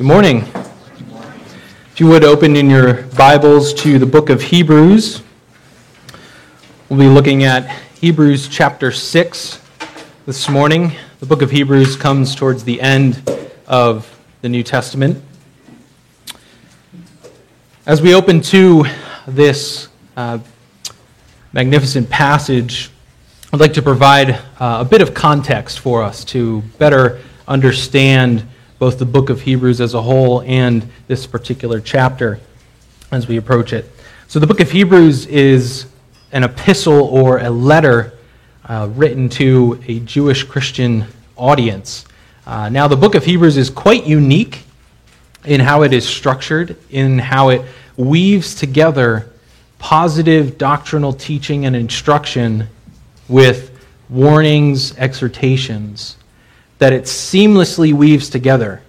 Good morning. If you would open in your Bibles to the book of Hebrews, we'll be looking at Hebrews chapter 6 this morning. The book of Hebrews comes towards the end of the New Testament. As we open to this uh, magnificent passage, I'd like to provide uh, a bit of context for us to better understand both the book of Hebrews as a whole and this particular chapter as we approach it. So, the book of Hebrews is an epistle or a letter uh, written to a Jewish Christian audience. Uh, now, the book of Hebrews is quite unique in how it is structured, in how it weaves together positive doctrinal teaching and instruction with warnings, exhortations, that it seamlessly weaves together.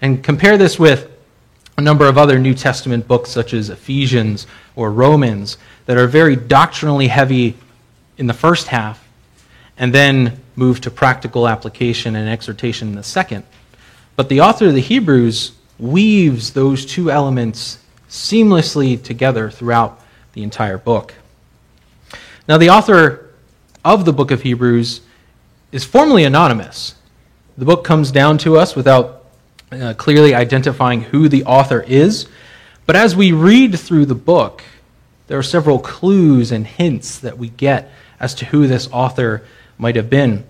And compare this with a number of other New Testament books, such as Ephesians or Romans, that are very doctrinally heavy in the first half and then move to practical application and exhortation in the second. But the author of the Hebrews weaves those two elements seamlessly together throughout the entire book. Now, the author of the book of Hebrews is formally anonymous. The book comes down to us without uh, clearly identifying who the author is. But as we read through the book, there are several clues and hints that we get as to who this author might have been.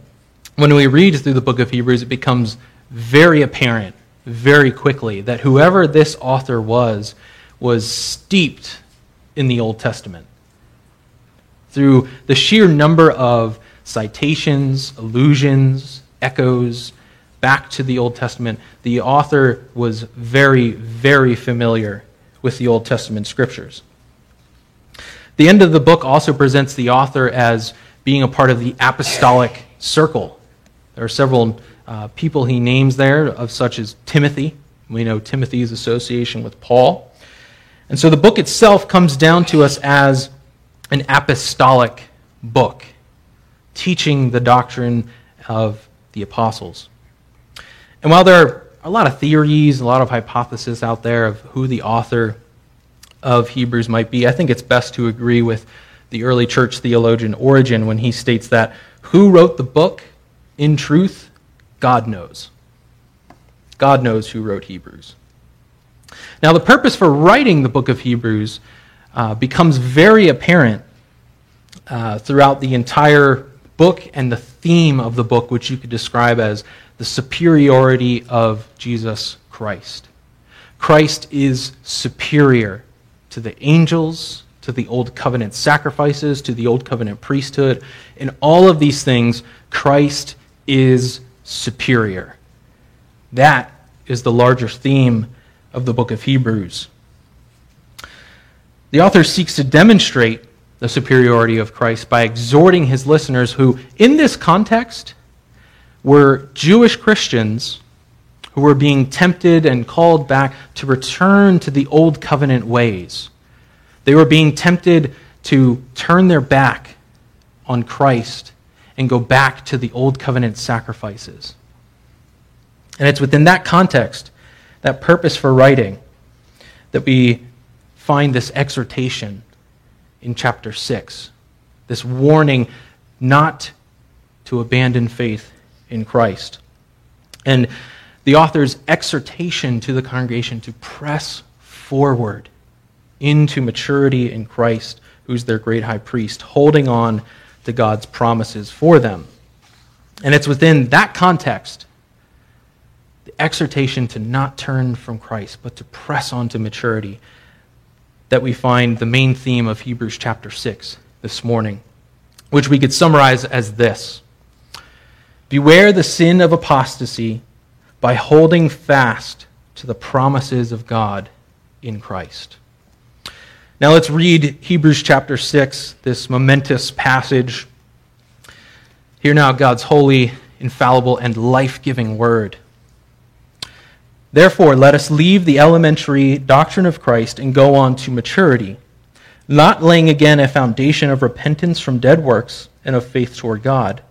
When we read through the book of Hebrews, it becomes very apparent very quickly that whoever this author was was steeped in the Old Testament. Through the sheer number of citations, allusions, echoes, back to the Old Testament, the author was very, very familiar with the Old Testament scriptures. The end of the book also presents the author as being a part of the apostolic circle. There are several uh, people he names there, of such as Timothy. We know Timothy's association with Paul. And so the book itself comes down to us as an apostolic book, teaching the doctrine of the apostles. And while there are a lot of theories, a lot of hypotheses out there of who the author of Hebrews might be, I think it's best to agree with the early church theologian Origen when he states that who wrote the book, in truth, God knows. God knows who wrote Hebrews. Now, the purpose for writing the book of Hebrews uh, becomes very apparent uh, throughout the entire book and the theme of the book, which you could describe as the superiority of Jesus Christ. Christ is superior to the angels, to the Old Covenant sacrifices, to the Old Covenant priesthood. In all of these things, Christ is superior. That is the larger theme of the book of Hebrews. The author seeks to demonstrate the superiority of Christ by exhorting his listeners who, in this context, were Jewish Christians who were being tempted and called back to return to the old covenant ways. They were being tempted to turn their back on Christ and go back to the old covenant sacrifices. And it's within that context, that purpose for writing, that we find this exhortation in chapter 6. This warning not to abandon faith in Christ. And the author's exhortation to the congregation to press forward into maturity in Christ, who's their great high priest, holding on to God's promises for them. And it's within that context, the exhortation to not turn from Christ, but to press on to maturity, that we find the main theme of Hebrews chapter 6 this morning, which we could summarize as this Beware the sin of apostasy by holding fast to the promises of God in Christ. Now let's read Hebrews chapter 6, this momentous passage. Hear now God's holy, infallible, and life giving word. Therefore, let us leave the elementary doctrine of Christ and go on to maturity, not laying again a foundation of repentance from dead works and of faith toward God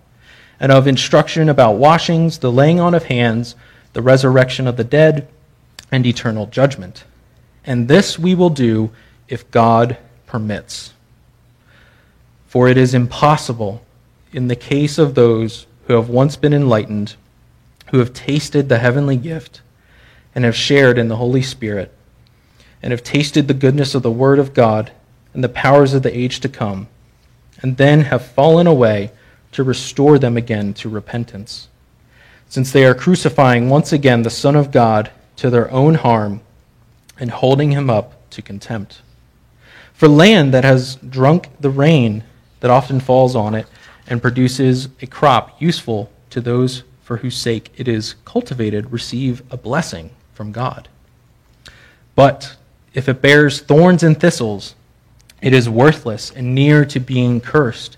and of instruction about washings, the laying on of hands, the resurrection of the dead, and eternal judgment. And this we will do if God permits. For it is impossible, in the case of those who have once been enlightened, who have tasted the heavenly gift, and have shared in the Holy Spirit, and have tasted the goodness of the Word of God and the powers of the age to come, and then have fallen away to restore them again to repentance, since they are crucifying once again the Son of God to their own harm and holding him up to contempt. For land that has drunk the rain that often falls on it and produces a crop useful to those for whose sake it is cultivated receive a blessing from God. But if it bears thorns and thistles, it is worthless and near to being cursed,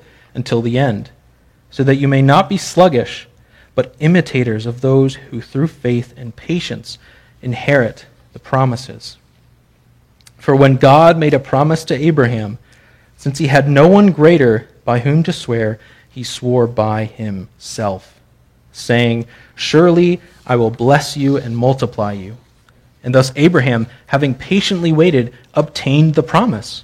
until the end, so that you may not be sluggish, but imitators of those who through faith and patience inherit the promises. For when God made a promise to Abraham, since he had no one greater by whom to swear, he swore by himself, saying, Surely I will bless you and multiply you. And thus Abraham, having patiently waited, obtained the promise.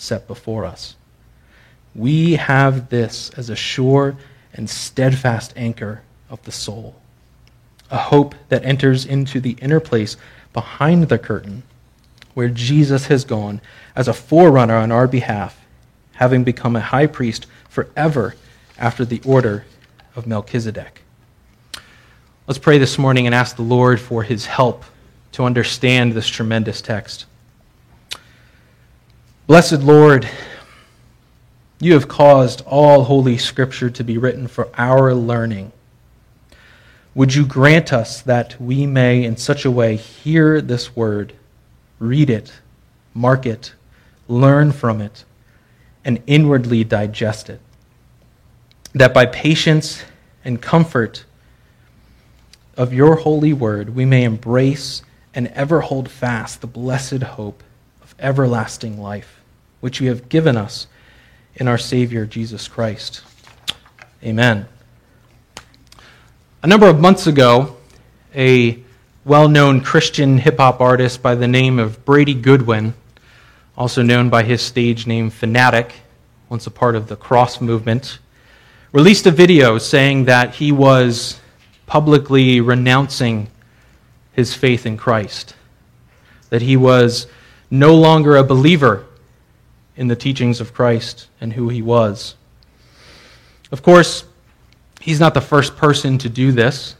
set before us. We have this as a sure and steadfast anchor of the soul a hope that enters into the inner place behind the curtain, where Jesus has gone as a forerunner on our behalf, having become a high priest forever after the order of Melchizedek. Let's pray this morning and ask the Lord for his help to understand this tremendous text. Blessed Lord, you have caused all Holy Scripture to be written for our learning would you grant us that we may, in such a way, hear this word, read it, mark it, learn from it, and inwardly digest it? That by patience and comfort of your holy word, we may embrace and ever hold fast the blessed hope of everlasting life, which you have given us in our Savior, Jesus Christ. Amen. A number of months ago, a well known Christian hip hop artist by the name of Brady Goodwin, also known by his stage name Phanatik, once a part of the Cross movement, released a video saying that he was publicly renouncing his faith in Christ, that he was no longer a believer in the teachings of Christ and who he was. Of course, He's not the first person to do this.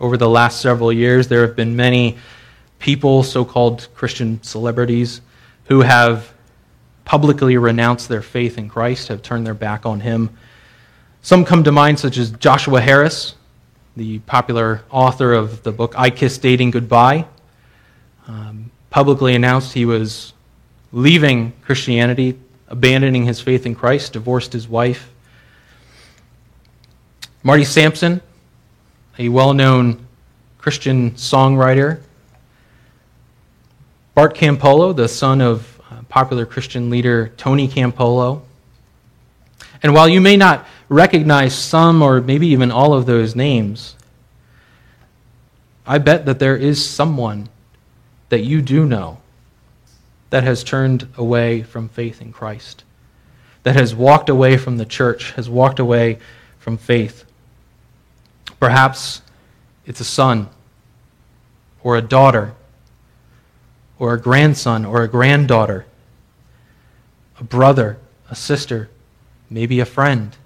Over the last several years, there have been many people, so called Christian celebrities, who have publicly renounced their faith in Christ, have turned their back on him. Some come to mind, such as Joshua Harris, the popular author of the book I Kiss Dating Goodbye, um, publicly announced he was leaving Christianity, abandoning his faith in Christ, divorced his wife, Marty Sampson, a well known Christian songwriter. Bart Campolo, the son of uh, popular Christian leader Tony Campolo. And while you may not recognize some or maybe even all of those names, I bet that there is someone that you do know that has turned away from faith in Christ, that has walked away from the church, has walked away from faith. Perhaps it's a son or a daughter or a grandson or a granddaughter, a brother, a sister, maybe a friend.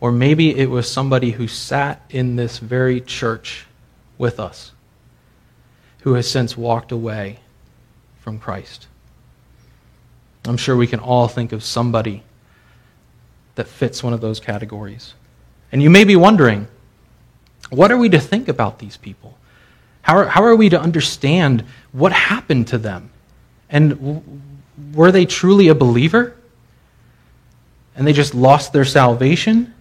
Or maybe it was somebody who sat in this very church with us who has since walked away from Christ. I'm sure we can all think of somebody that fits one of those categories. And you may be wondering, what are we to think about these people? How are, how are we to understand what happened to them? And w- were they truly a believer? And they just lost their salvation?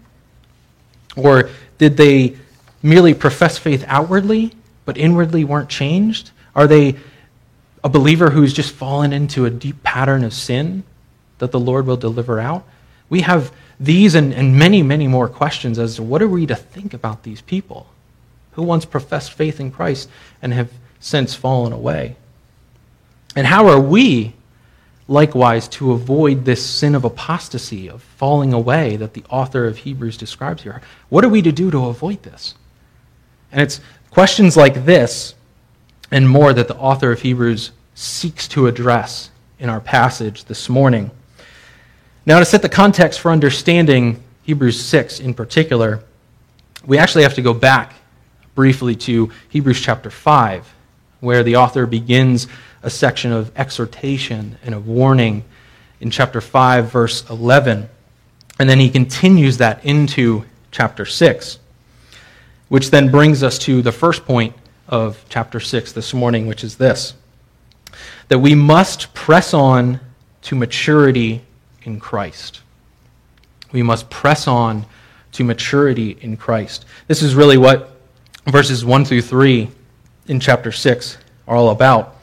Or did they merely profess faith outwardly, but inwardly weren't changed? Are they a believer who's just fallen into a deep pattern of sin that the Lord will deliver out? We have these and, and many, many more questions as to what are we to think about these people who once professed faith in Christ and have since fallen away. And how are we likewise to avoid this sin of apostasy, of falling away that the author of Hebrews describes here? What are we to do to avoid this? And it's questions like this and more that the author of Hebrews seeks to address in our passage this morning. Now, to set the context for understanding Hebrews 6 in particular, we actually have to go back briefly to Hebrews chapter 5, where the author begins a section of exhortation and of warning in chapter 5, verse 11. And then he continues that into chapter 6, which then brings us to the first point of chapter 6 this morning, which is this that we must press on to maturity in Christ. We must press on to maturity in Christ. This is really what verses 1 through 3 in chapter 6 are all about.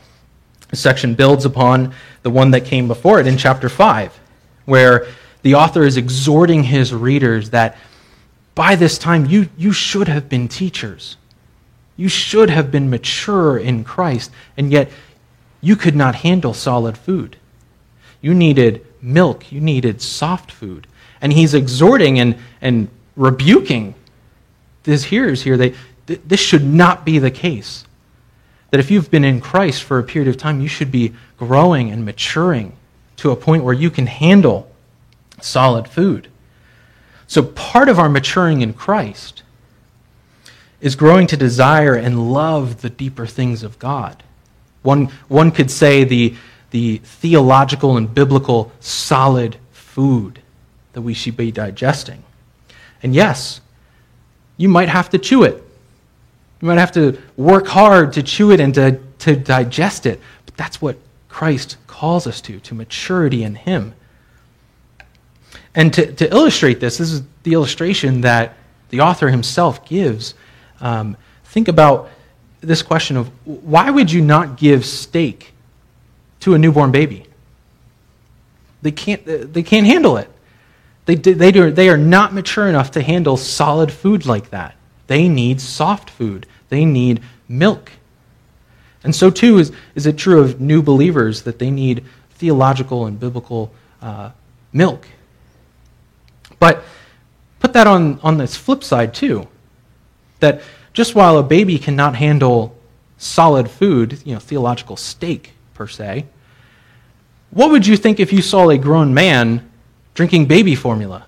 The section builds upon the one that came before it in chapter 5, where the author is exhorting his readers that by this time you, you should have been teachers. You should have been mature in Christ, and yet you could not handle solid food. You needed milk, you needed soft food. And he's exhorting and, and rebuking his hearers here. They, th- this should not be the case. That if you've been in Christ for a period of time, you should be growing and maturing to a point where you can handle solid food. So, part of our maturing in Christ is growing to desire and love the deeper things of God. One, one could say the, the theological and biblical solid food that we should be digesting. And yes, you might have to chew it. You might have to work hard to chew it and to, to digest it. But that's what Christ calls us to, to maturity in Him. And to, to illustrate this, this is the illustration that the author himself gives. Um, think about this question of why would you not give steak to a newborn baby. They can't, they can't handle it. They, they, do, they are not mature enough to handle solid food like that. They need soft food, they need milk. And so, too, is, is it true of new believers that they need theological and biblical uh, milk. But put that on, on this flip side, too. That just while a baby cannot handle solid food, you know, theological steak, per se. What would you think if you saw a grown man drinking baby formula?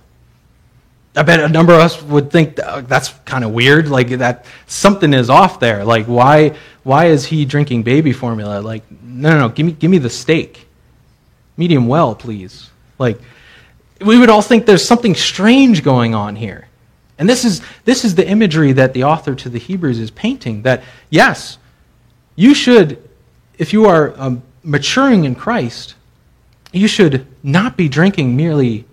I bet a number of us would think uh, that's kind of weird. Like that something is off there. Like why why is he drinking baby formula? Like no no no, give me give me the steak. Medium well, please. Like we would all think there's something strange going on here. And this is this is the imagery that the author to the Hebrews is painting that yes, you should if you are um, maturing in Christ, you should not be drinking merely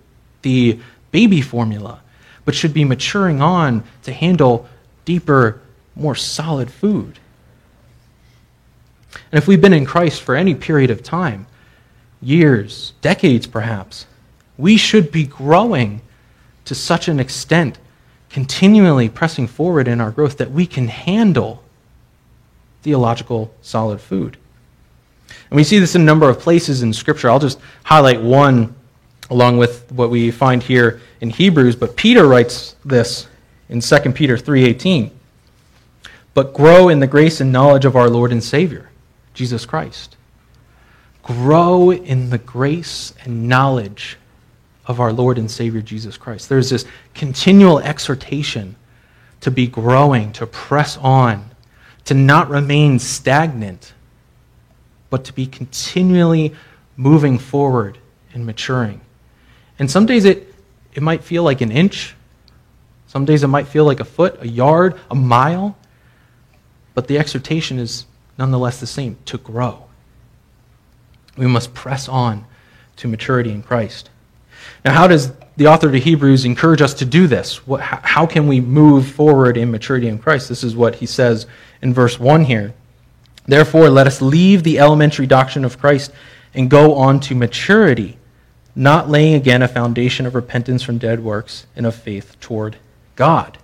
the baby formula, but should be maturing on to handle deeper, more solid food. And if we've been in Christ for any period of time, years, decades perhaps, we should be growing to such an extent, continually pressing forward in our growth, that we can handle theological solid food. And we see this in a number of places in Scripture. I'll just highlight one along with what we find here in Hebrews, but Peter writes this in 2 Peter 3:18. But grow in the grace and knowledge of our Lord and Savior, Jesus Christ. grow in the grace and knowledge of our Lord and Savior Jesus Christ. There's this continual exhortation to be growing, to press on, to not remain stagnant, but to be continually moving forward and maturing. And some days it, it might feel like an inch, some days it might feel like a foot, a yard, a mile, but the exhortation is nonetheless the same to grow. We must press on to maturity in Christ. Now, how does the author to Hebrews encourage us to do this? What, how can we move forward in maturity in Christ? This is what he says in verse 1 here. Therefore, let us leave the elementary doctrine of Christ and go on to maturity, not laying again a foundation of repentance from dead works and of faith toward God.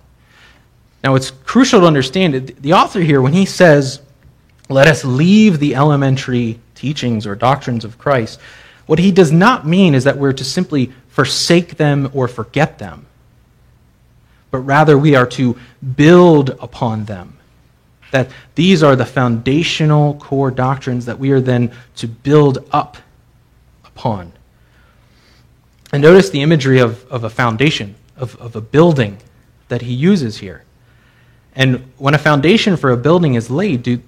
Now, it's crucial to understand that the author here, when he says, let us leave the elementary teachings or doctrines of Christ, what he does not mean is that we're to simply forsake them or forget them, but rather we are to build upon them. That these are the foundational core doctrines that we are then to build up upon. And notice the imagery of, of a foundation, of, of a building that he uses here. And when a foundation for a building is laid, do,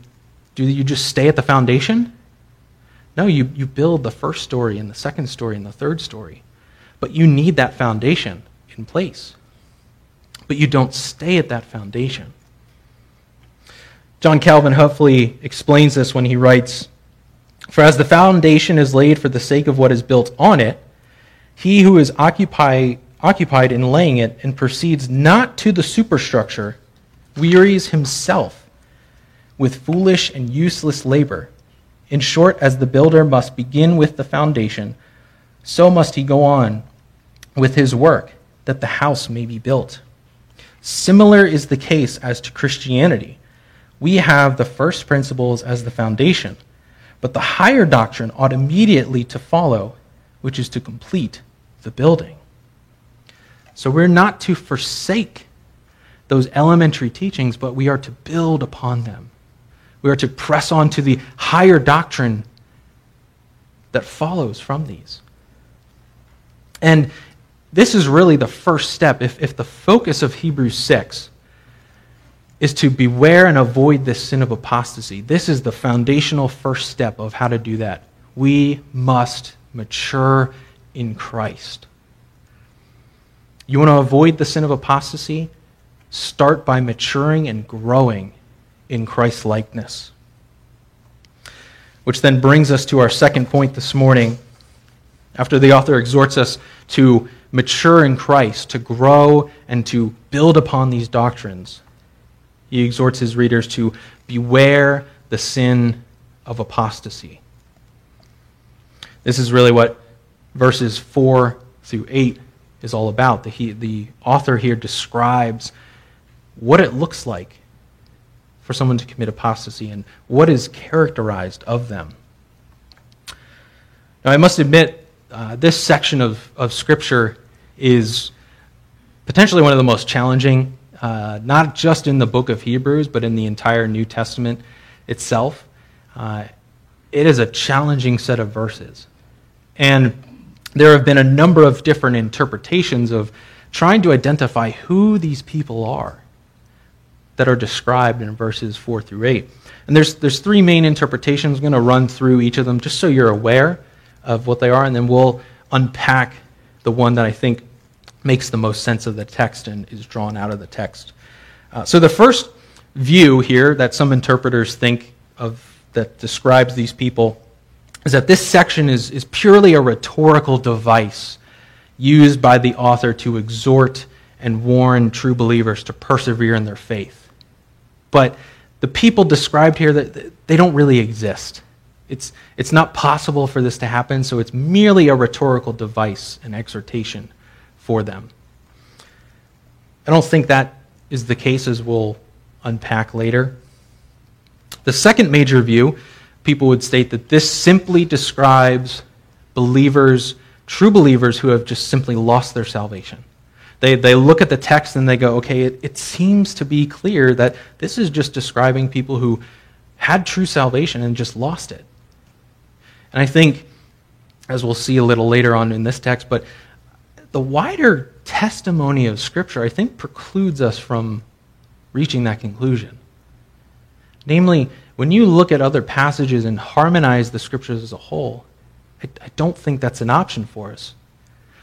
do you just stay at the foundation? No, you, you build the first story and the second story and the third story. But you need that foundation in place. But you don't stay at that foundation. John Calvin hopefully explains this when he writes For as the foundation is laid for the sake of what is built on it, he who is occupy, occupied in laying it and proceeds not to the superstructure wearies himself with foolish and useless labor. In short, as the builder must begin with the foundation, so must he go on with his work, that the house may be built. Similar is the case as to Christianity. We have the first principles as the foundation, but the higher doctrine ought immediately to follow, which is to complete the building. So we're not to forsake those elementary teachings, but we are to build upon them. We are to press on to the higher doctrine that follows from these. And this is really the first step. If, if the focus of Hebrews 6 is to beware and avoid this sin of apostasy, this is the foundational first step of how to do that. We must mature in Christ. You want to avoid the sin of apostasy? Start by maturing and growing in Christ's likeness. Which then brings us to our second point this morning. After the author exhorts us to mature in Christ, to grow and to build upon these doctrines. He exhorts his readers to beware the sin of apostasy. This is really what verses 4 through 8 is all about. The, he, the author here describes what it looks like for someone to commit apostasy and what is characterized of them. Now, I must admit, uh, this section of, of Scripture is potentially one of the most challenging, uh, not just in the book of Hebrews, but in the entire New Testament itself. Uh, it is a challenging set of verses. And there have been a number of different interpretations of trying to identify who these people are that are described in verses 4 through 8. And there's, there's three main interpretations. I'm going to run through each of them just so you're aware of what they are, and then we'll unpack the one that I think makes the most sense of the text and is drawn out of the text. Uh, so the first view here that some interpreters think of that describes these people is that this section is, is purely a rhetorical device used by the author to exhort and warn true believers to persevere in their faith. But the people described here, that they don't really exist. It's, it's not possible for this to happen, so it's merely a rhetorical device, an exhortation for them. I don't think that is the case, as we'll unpack later. The second major view, people would state that this simply describes believers, true believers, who have just simply lost their salvation. They, they look at the text and they go, okay, it, it seems to be clear that this is just describing people who had true salvation and just lost it. And I think, as we'll see a little later on in this text, but the wider testimony of Scripture, I think, precludes us from reaching that conclusion. Namely, when you look at other passages and harmonize the Scriptures as a whole, I, I don't think that's an option for us.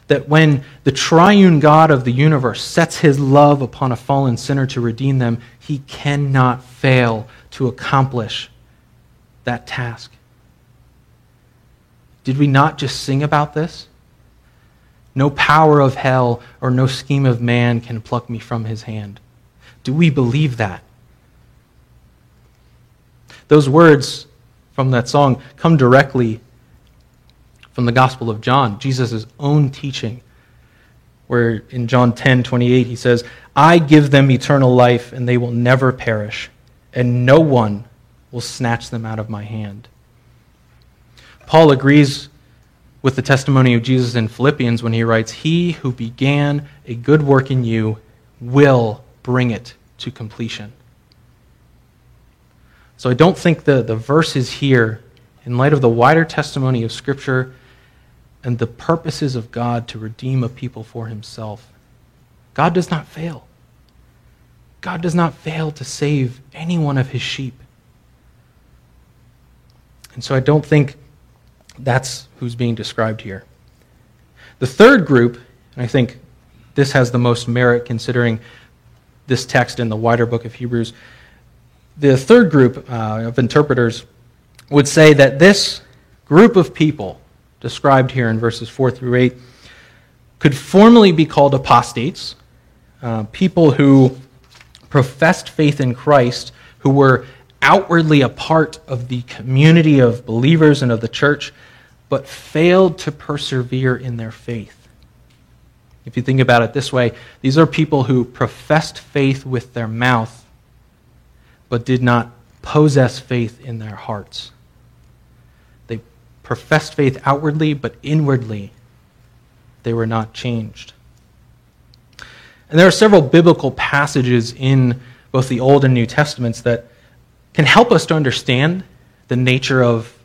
That when the triune God of the universe sets his love upon a fallen sinner to redeem them, he cannot fail to accomplish that task. Did we not just sing about this? No power of hell or no scheme of man can pluck me from his hand. Do we believe that? Those words from that song come directly from the Gospel of John, Jesus' own teaching, where in John 10 28 he says, I give them eternal life, and they will never perish, and no one will snatch them out of my hand. Paul agrees with the testimony of Jesus in Philippians when he writes, He who began a good work in you will bring it to completion. So I don't think the, the verses here, in light of the wider testimony of Scripture and the purposes of God to redeem a people for himself, God does not fail. God does not fail to save any one of his sheep. And so I don't think that's who's being described here. The third group, and I think this has the most merit considering this text in the wider book of Hebrews, the third group uh, of interpreters would say that this group of people, described here in verses 4 through 8, could formally be called apostates, uh, people who professed faith in Christ, who were outwardly a part of the community of believers and of the church, but failed to persevere in their faith. If you think about it this way, these are people who professed faith with their mouth, but did not possess faith in their hearts. They professed faith outwardly, but inwardly they were not changed. And there are several biblical passages in both the Old and New Testaments that can help us to understand the nature of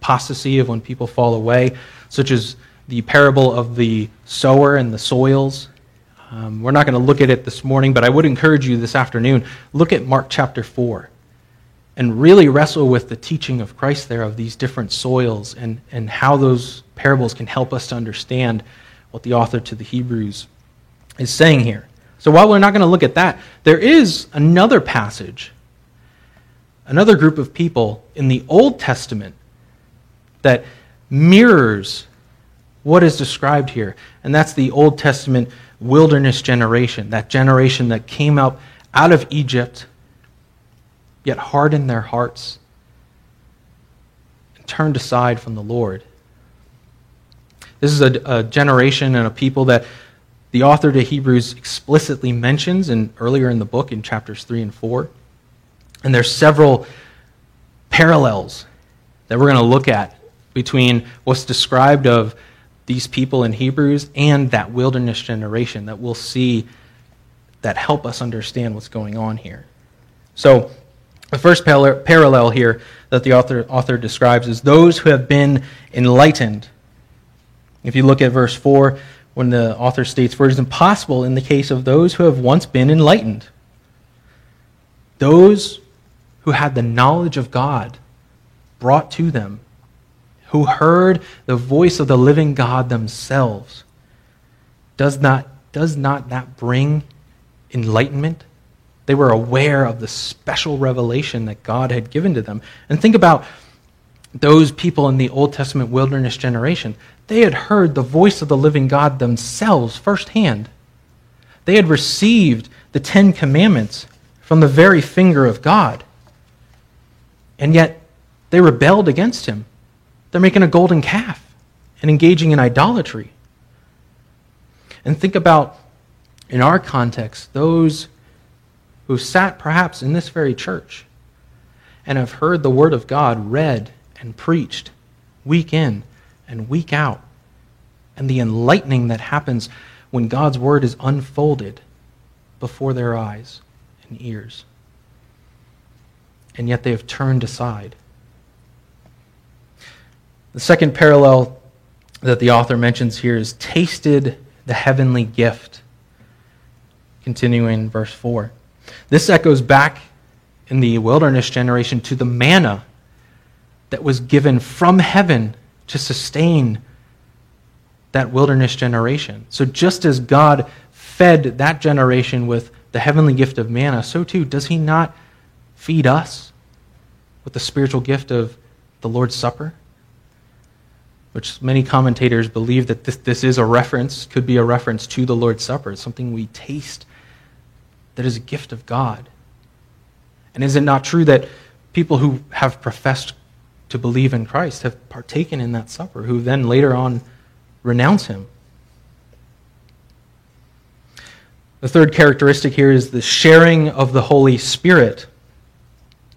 apostasy, of when people fall away, such as the parable of the sower and the soils, um, we're not going to look at it this morning, but I would encourage you this afternoon look at Mark chapter 4 and really wrestle with the teaching of Christ there of these different soils and, and how those parables can help us to understand what the author to the Hebrews is saying here. So while we're not going to look at that, there is another passage, another group of people in the Old Testament that mirrors what is described here. And that's the Old Testament wilderness generation, that generation that came up out of Egypt, yet hardened their hearts and turned aside from the Lord. This is a, a generation and a people that the author to Hebrews explicitly mentions in, earlier in the book in chapters 3 and 4. And there's several parallels that we're going to look at between what's described of these people in Hebrews and that wilderness generation that we'll see that help us understand what's going on here. So, the first parallel here that the author, author describes is those who have been enlightened. If you look at verse 4, when the author states, For it is impossible in the case of those who have once been enlightened. Those who had the knowledge of God brought to them who heard the voice of the living God themselves, does not, does not that bring enlightenment? They were aware of the special revelation that God had given to them. And think about those people in the Old Testament wilderness generation. They had heard the voice of the living God themselves firsthand. They had received the Ten Commandments from the very finger of God. And yet they rebelled against him. They're making a golden calf and engaging in idolatry. And think about, in our context, those who sat perhaps in this very church and have heard the Word of God read and preached week in and week out, and the enlightening that happens when God's Word is unfolded before their eyes and ears. And yet they have turned aside. The second parallel that the author mentions here is tasted the heavenly gift. Continuing verse 4. This echoes back in the wilderness generation to the manna that was given from heaven to sustain that wilderness generation. So, just as God fed that generation with the heavenly gift of manna, so too does He not feed us with the spiritual gift of the Lord's Supper? Which many commentators believe that this, this is a reference, could be a reference to the Lord's Supper, it's something we taste that is a gift of God. And is it not true that people who have professed to believe in Christ have partaken in that supper, who then later on renounce him. The third characteristic here is the sharing of the Holy Spirit.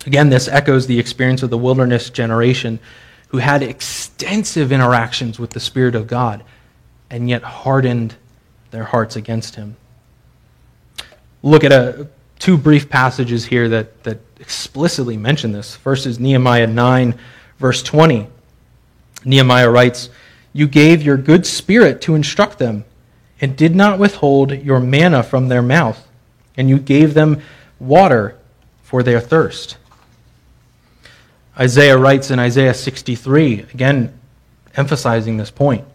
Again, this echoes the experience of the wilderness generation who had extensive interactions with the Spirit of God and yet hardened their hearts against him. Look at a, two brief passages here that, that explicitly mention this. First is Nehemiah 9, verse 20. Nehemiah writes, You gave your good spirit to instruct them, and did not withhold your manna from their mouth, and you gave them water for their thirst. Isaiah writes in Isaiah 63, again emphasizing this point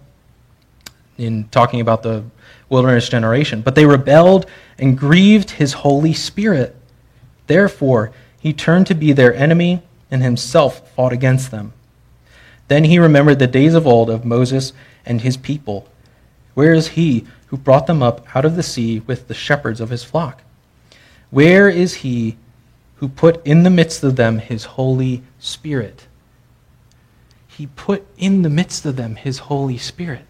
in talking about the wilderness generation. But they rebelled and grieved his Holy Spirit. Therefore, he turned to be their enemy and himself fought against them. Then he remembered the days of old of Moses and his people. Where is he who brought them up out of the sea with the shepherds of his flock? Where is he who put in the midst of them his Holy Spirit? He put in the midst of them his Holy Spirit.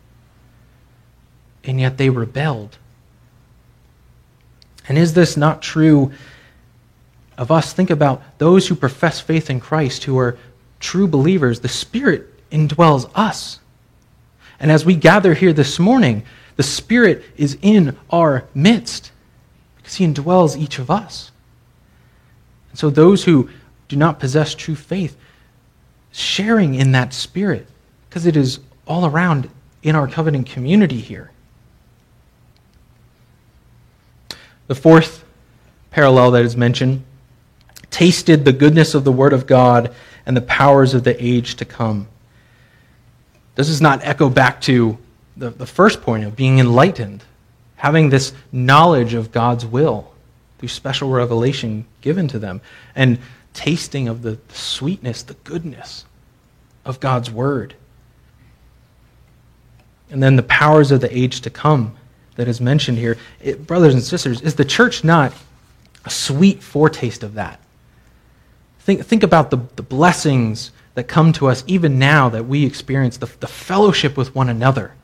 And yet they rebelled. And is this not true of us, think about those who profess faith in Christ, who are true believers. The Spirit indwells us. And as we gather here this morning, the Spirit is in our midst because He indwells each of us. And so, those who do not possess true faith, sharing in that Spirit, because it is all around in our covenant community here. The fourth parallel that is mentioned tasted the goodness of the Word of God and the powers of the age to come. Does this not echo back to the, the first point of being enlightened, having this knowledge of God's will through special revelation given to them, and tasting of the, sweetness, the goodness of God's Word? And then the powers of the age to come that is mentioned here. It, brothers and sisters, is the church not a sweet foretaste of that? Think, think about the, the blessings that come to us even now that we experience, the, the fellowship with one another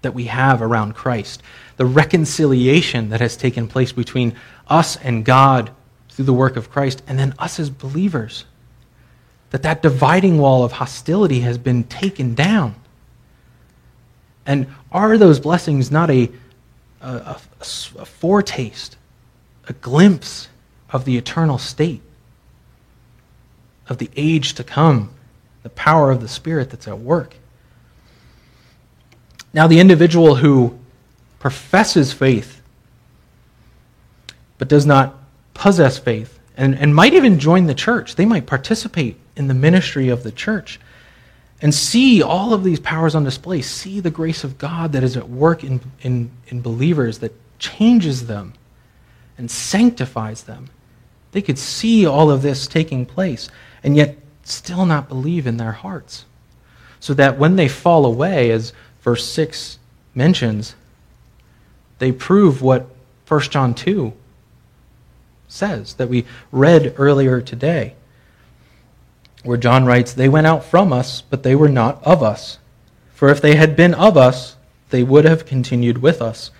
that we have around Christ, the reconciliation that has taken place between us and God through the work of Christ, and then us as believers. That that dividing wall of hostility has been taken down. And are those blessings not a, a, a, a foretaste, a glimpse of the eternal state? of the age to come, the power of the Spirit that's at work. Now, the individual who professes faith but does not possess faith and, and might even join the church, they might participate in the ministry of the church and see all of these powers on display, see the grace of God that is at work in, in, in believers that changes them and sanctifies them. They could see all of this taking place and yet still not believe in their hearts. So that when they fall away, as verse 6 mentions, they prove what 1 John 2 says that we read earlier today, where John writes, They went out from us, but they were not of us. For if they had been of us, they would have continued with us.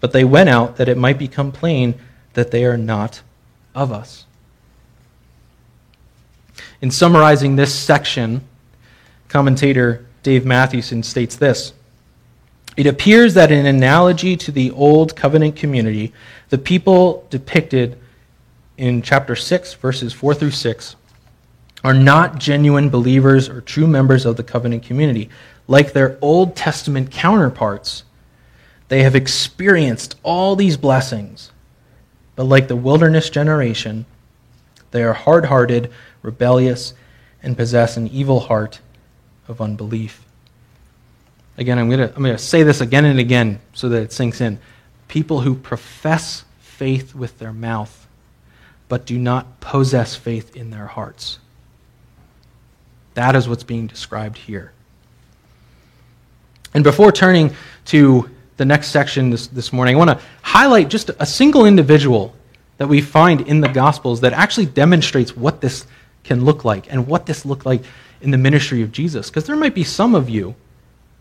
But they went out that it might become plain that they are not of us. In summarizing this section, commentator Dave Mathewson states this It appears that, in analogy to the Old Covenant community, the people depicted in chapter 6, verses 4 through 6, are not genuine believers or true members of the covenant community. Like their Old Testament counterparts, they have experienced all these blessings, but like the wilderness generation, they are hard hearted, rebellious, and possess an evil heart of unbelief. Again, I'm going to I'm going to say this again and again so that it sinks in. People who profess faith with their mouth, but do not possess faith in their hearts. That is what's being described here. And before turning to the next section this, this morning, I want to highlight just a single individual that we find in the Gospels that actually demonstrates what this can look like and what this looked like in the ministry of Jesus. Because there might be some of you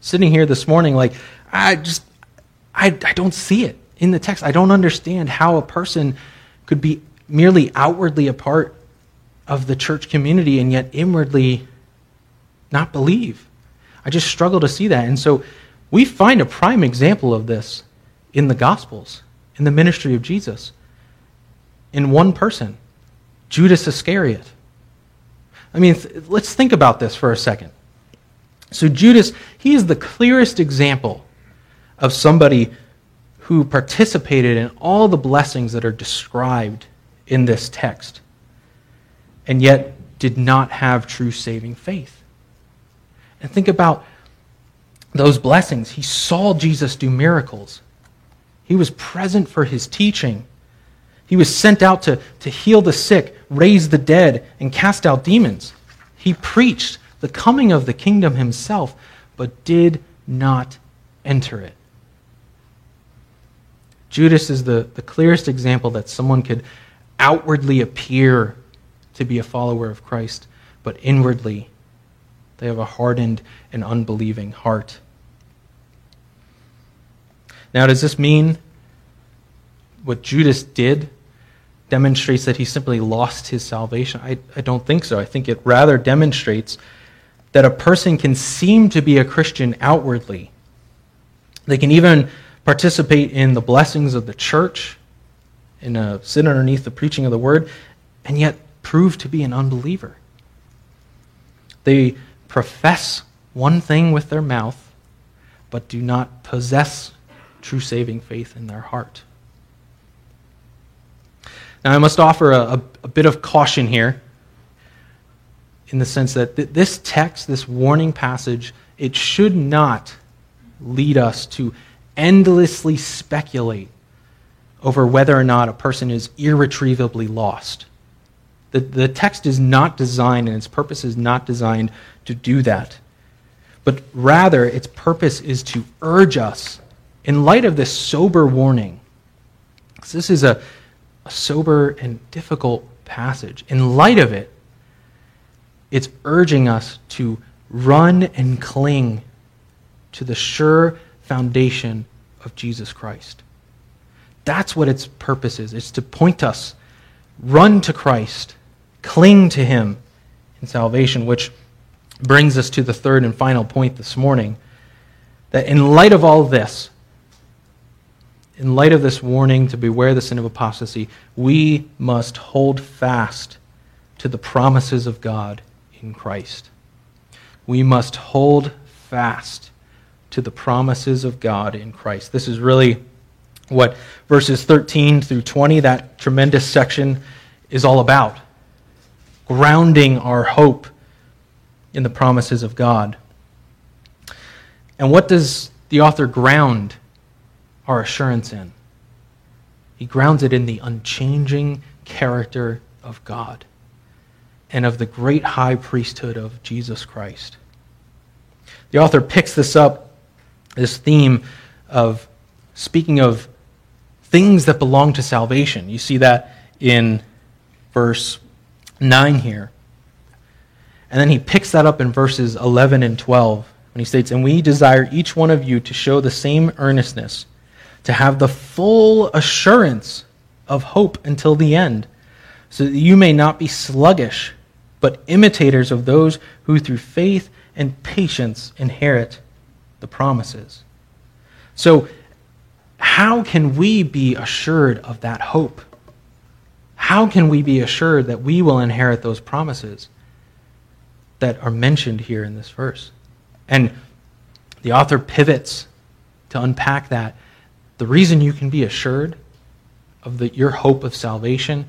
sitting here this morning like, I just, I, I don't see it in the text. I don't understand how a person could be merely outwardly a part of the church community and yet inwardly not believe. I just struggle to see that. And so we find a prime example of this in the Gospels, in the ministry of Jesus, in one person, Judas Iscariot. I mean, th- let's think about this for a second. So, Judas, he is the clearest example of somebody who participated in all the blessings that are described in this text, and yet did not have true saving faith. And think about those blessings. He saw Jesus do miracles, he was present for his teaching. He was sent out to, to heal the sick, raise the dead, and cast out demons. He preached the coming of the kingdom himself, but did not enter it. Judas is the, the clearest example that someone could outwardly appear to be a follower of Christ, but inwardly they have a hardened and unbelieving heart. Now, does this mean what Judas did demonstrates that he simply lost his salvation? I, I don't think so. I think it rather demonstrates that a person can seem to be a Christian outwardly. They can even participate in the blessings of the church, and uh, sit underneath the preaching of the word, and yet prove to be an unbeliever. They profess one thing with their mouth, but do not possess true saving faith in their heart. Now, I must offer a, a, a bit of caution here in the sense that th- this text, this warning passage, it should not lead us to endlessly speculate over whether or not a person is irretrievably lost. The, the text is not designed, and its purpose is not designed to do that. But rather, its purpose is to urge us, in light of this sober warning, because this is a, a sober and difficult passage. In light of it, it's urging us to run and cling to the sure foundation of Jesus Christ. That's what its purpose is. It's to point us, run to Christ, cling to Him in salvation, which brings us to the third and final point this morning that in light of all this, in light of this warning to beware the sin of apostasy, we must hold fast to the promises of God in Christ. We must hold fast to the promises of God in Christ. This is really what verses 13 through 20, that tremendous section, is all about. Grounding our hope in the promises of God. And what does the author ground our assurance in? He grounds it in the unchanging character of God and of the great high priesthood of Jesus Christ. The author picks this up, this theme of speaking of things that belong to salvation. You see that in verse 9 here. And then he picks that up in verses 11 and 12 when he states, And we desire each one of you to show the same earnestness, to have the full assurance of hope until the end, so that you may not be sluggish but imitators of those who through faith and patience inherit the promises. So, how can we be assured of that hope? How can we be assured that we will inherit those promises? that are mentioned here in this verse. And the author pivots to unpack that. The reason you can be assured of the, your hope of salvation,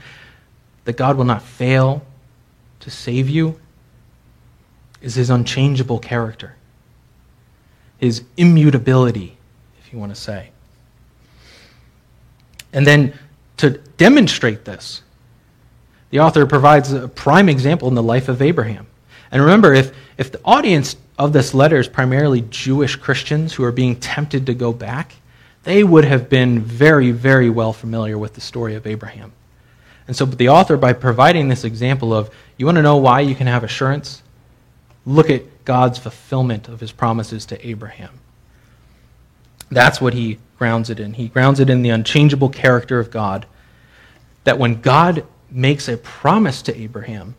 that God will not fail to save you, is his unchangeable character, his immutability, if you want to say. And then to demonstrate this, the author provides a prime example in the life of Abraham. And remember, if, if the audience of this letter is primarily Jewish Christians who are being tempted to go back, they would have been very, very well familiar with the story of Abraham. And so but the author, by providing this example of, you want to know why you can have assurance? Look at God's fulfillment of his promises to Abraham. That's what he grounds it in. He grounds it in the unchangeable character of God. That when God makes a promise to Abraham,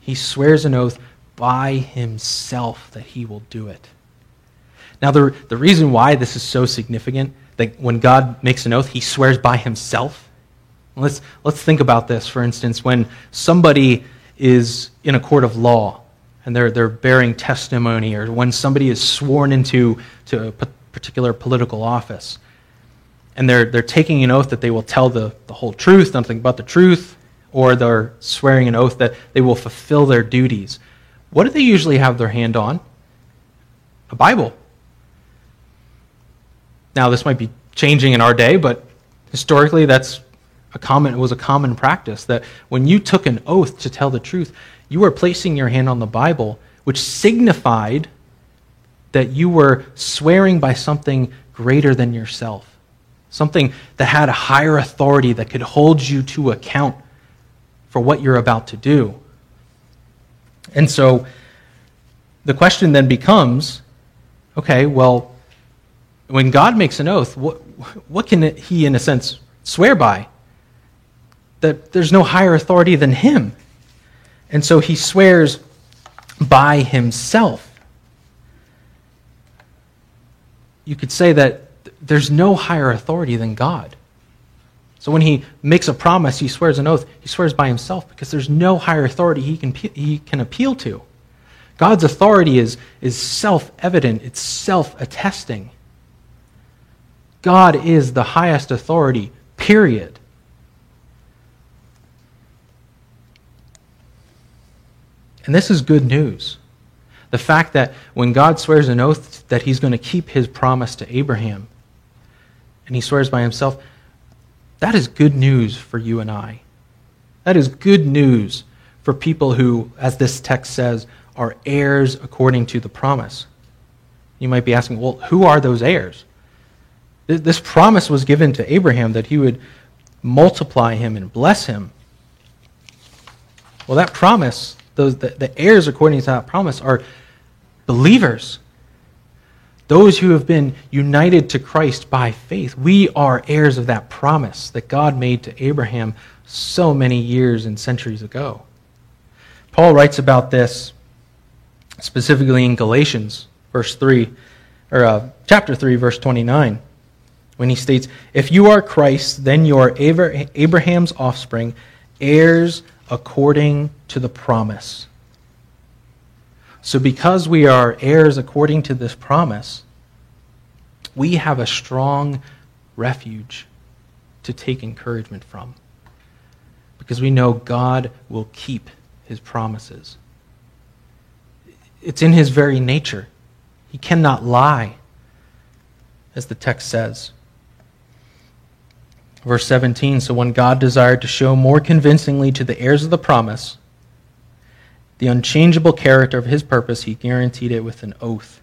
he swears an oath by himself that he will do it. Now, the, the reason why this is so significant, that when God makes an oath, he swears by himself. Let's, let's think about this. For instance, when somebody is in a court of law and they're, they're bearing testimony, or when somebody is sworn into to a particular political office, and they're, they're taking an oath that they will tell the, the whole truth, nothing but the truth, or they're swearing an oath that they will fulfill their duties. What do they usually have their hand on? A Bible. Now, this might be changing in our day, but historically, that's a common, it was a common practice that when you took an oath to tell the truth, you were placing your hand on the Bible, which signified that you were swearing by something greater than yourself something that had a higher authority that could hold you to account for what you're about to do. And so the question then becomes okay, well, when God makes an oath, what, what can he, in a sense, swear by? That there's no higher authority than him. And so he swears by himself. You could say that there's no higher authority than God. So when he makes a promise, he swears an oath, he swears by himself because there's no higher authority he can, he can appeal to. God's authority is, is self evident, it's self attesting. God is the highest authority, period. And this is good news. The fact that when God swears an oath that he's going to keep his promise to Abraham, and he swears by himself, that is good news for you and I. That is good news for people who, as this text says, are heirs according to the promise. You might be asking, well, who are those heirs? This promise was given to Abraham that he would multiply him and bless him. Well, that promise, those, the, the heirs according to that promise, are believers those who have been united to Christ by faith. We are heirs of that promise that God made to Abraham so many years and centuries ago. Paul writes about this specifically in Galatians, verse 3, or uh, chapter 3, verse 29, when he states, If you are Christ, then you are Abraham's offspring, heirs according to the promise. So, because we are heirs according to this promise, we have a strong refuge to take encouragement from. Because we know God will keep his promises. It's in his very nature. He cannot lie, as the text says. Verse 17 So when God desired to show more convincingly to the heirs of the promise, the unchangeable character of his purpose, he guaranteed it with an oath.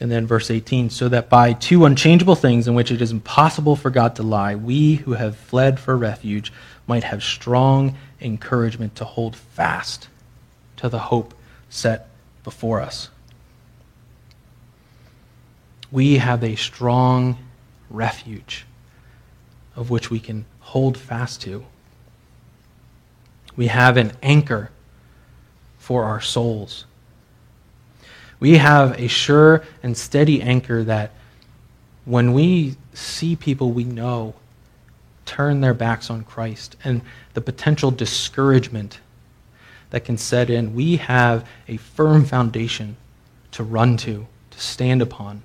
And then verse 18 so that by two unchangeable things in which it is impossible for God to lie, we who have fled for refuge might have strong encouragement to hold fast to the hope set before us. We have a strong refuge of which we can hold fast to we have an anchor for our souls. We have a sure and steady anchor that when we see people we know turn their backs on Christ and the potential discouragement that can set in, we have a firm foundation to run to, to stand upon.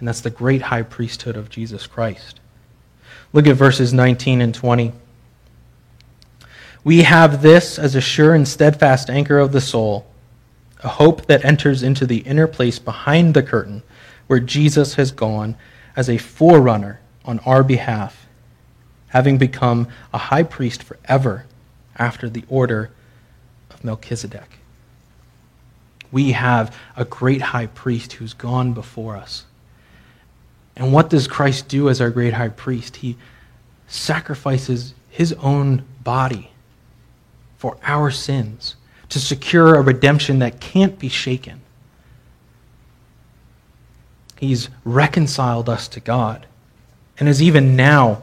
And that's the great high priesthood of Jesus Christ. Look at verses 19 and 20. We have this as a sure and steadfast anchor of the soul, a hope that enters into the inner place behind the curtain, where Jesus has gone as a forerunner on our behalf, having become a high priest forever after the order of Melchizedek. We have a great high priest who's gone before us. And what does Christ do as our great high priest? He sacrifices his own body for our sins to secure a redemption that can't be shaken. He's reconciled us to God and is even now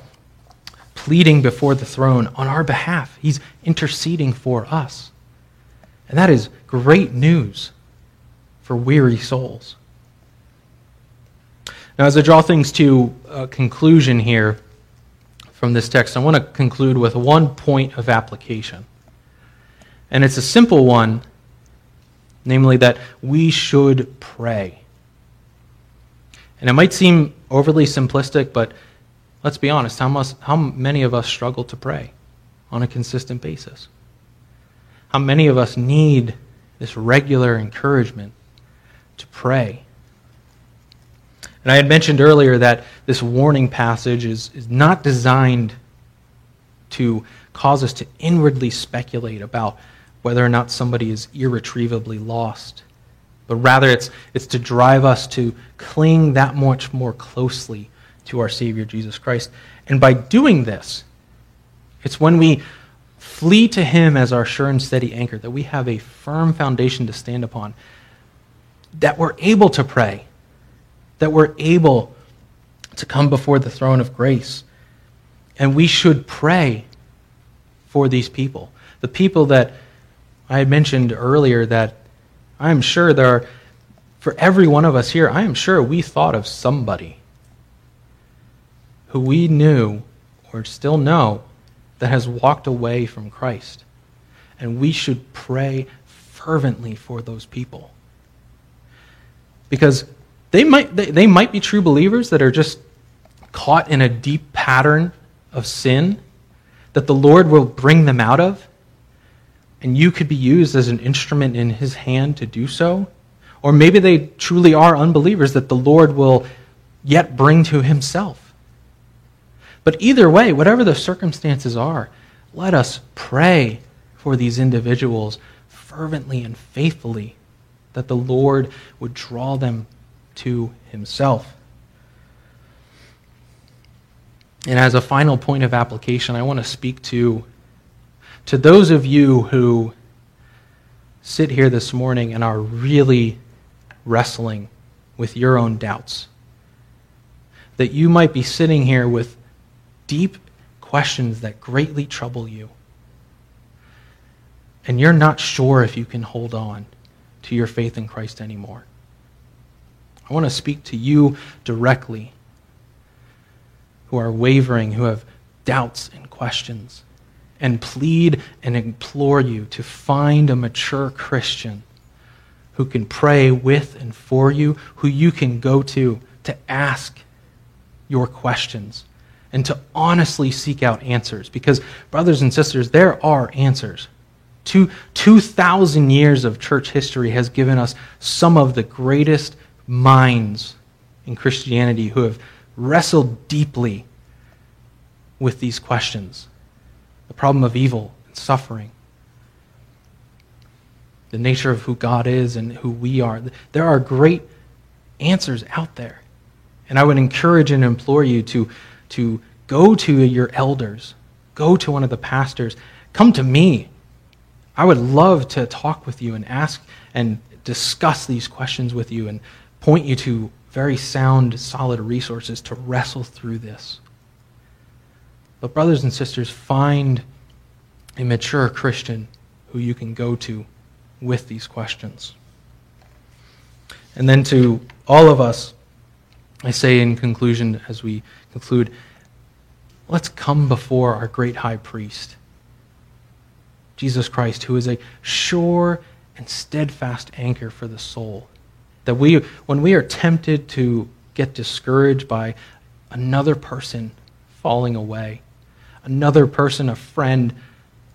pleading before the throne on our behalf. He's interceding for us. And that is great news for weary souls. Now, as I draw things to a conclusion here from this text, I want to conclude with one point of application. And it's a simple one, namely that we should pray. And it might seem overly simplistic, but let's be honest how, must, how many of us struggle to pray on a consistent basis? How many of us need this regular encouragement to pray? And I had mentioned earlier that this warning passage is, is not designed to cause us to inwardly speculate about whether or not somebody is irretrievably lost, but rather it's, it's to drive us to cling that much more closely to our Savior Jesus Christ. And by doing this, it's when we flee to Him as our sure and steady anchor that we have a firm foundation to stand upon, that we're able to pray that we're able to come before the throne of grace. And we should pray for these people. The people that I mentioned earlier that I am sure there are, for every one of us here, I am sure we thought of somebody who we knew or still know that has walked away from Christ. And we should pray fervently for those people. Because they might, they, they might be true believers that are just caught in a deep pattern of sin that the Lord will bring them out of. And you could be used as an instrument in his hand to do so. Or maybe they truly are unbelievers that the Lord will yet bring to himself. But either way, whatever the circumstances are, let us pray for these individuals fervently and faithfully that the Lord would draw them to himself. And as a final point of application, I want to speak to, to those of you who sit here this morning and are really wrestling with your own doubts. That you might be sitting here with deep questions that greatly trouble you. And you're not sure if you can hold on to your faith in Christ anymore. I want to speak to you directly who are wavering, who have doubts and questions, and plead and implore you to find a mature Christian who can pray with and for you, who you can go to to ask your questions and to honestly seek out answers. Because, brothers and sisters, there are answers. Two, 2,000 years of church history has given us some of the greatest minds in Christianity who have wrestled deeply with these questions the problem of evil and suffering, the nature of who God is and who we are. There are great answers out there. And I would encourage and implore you to, to go to your elders, go to one of the pastors, come to me. I would love to talk with you and ask and discuss these questions with you and point you to very sound, solid resources to wrestle through this. But, brothers and sisters, find a mature Christian who you can go to with these questions. And then to all of us, I say in conclusion, as we conclude, let's come before our great high priest Jesus Christ, who is a sure and steadfast anchor for the soul. That we, when we are tempted to get discouraged by another person falling away, another person, a friend,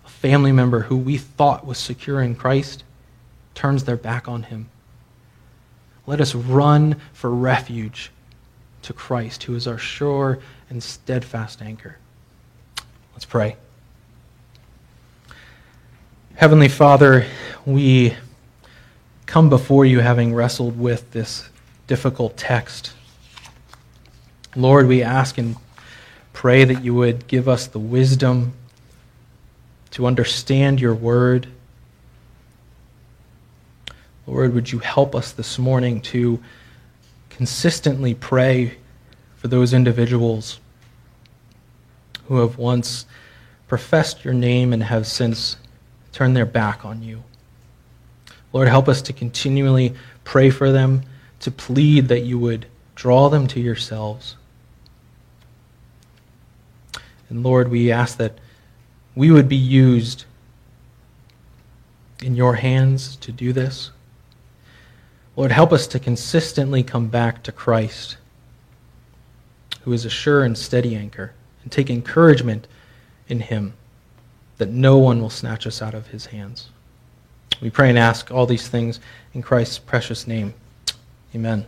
a family member who we thought was secure in Christ, turns their back on him. Let us run for refuge to Christ, who is our sure and steadfast anchor. Let's pray. Heavenly Father, we come before you having wrestled with this difficult text. Lord, we ask and pray that you would give us the wisdom to understand your word. Lord, would you help us this morning to consistently pray for those individuals who have once professed your name and have since turned their back on you. Lord, help us to continually pray for them, to plead that you would draw them to yourselves. And Lord, we ask that we would be used in your hands to do this. Lord, help us to consistently come back to Christ, who is a sure and steady anchor, and take encouragement in him that no one will snatch us out of his hands. We pray and ask all these things in Christ's precious name. Amen.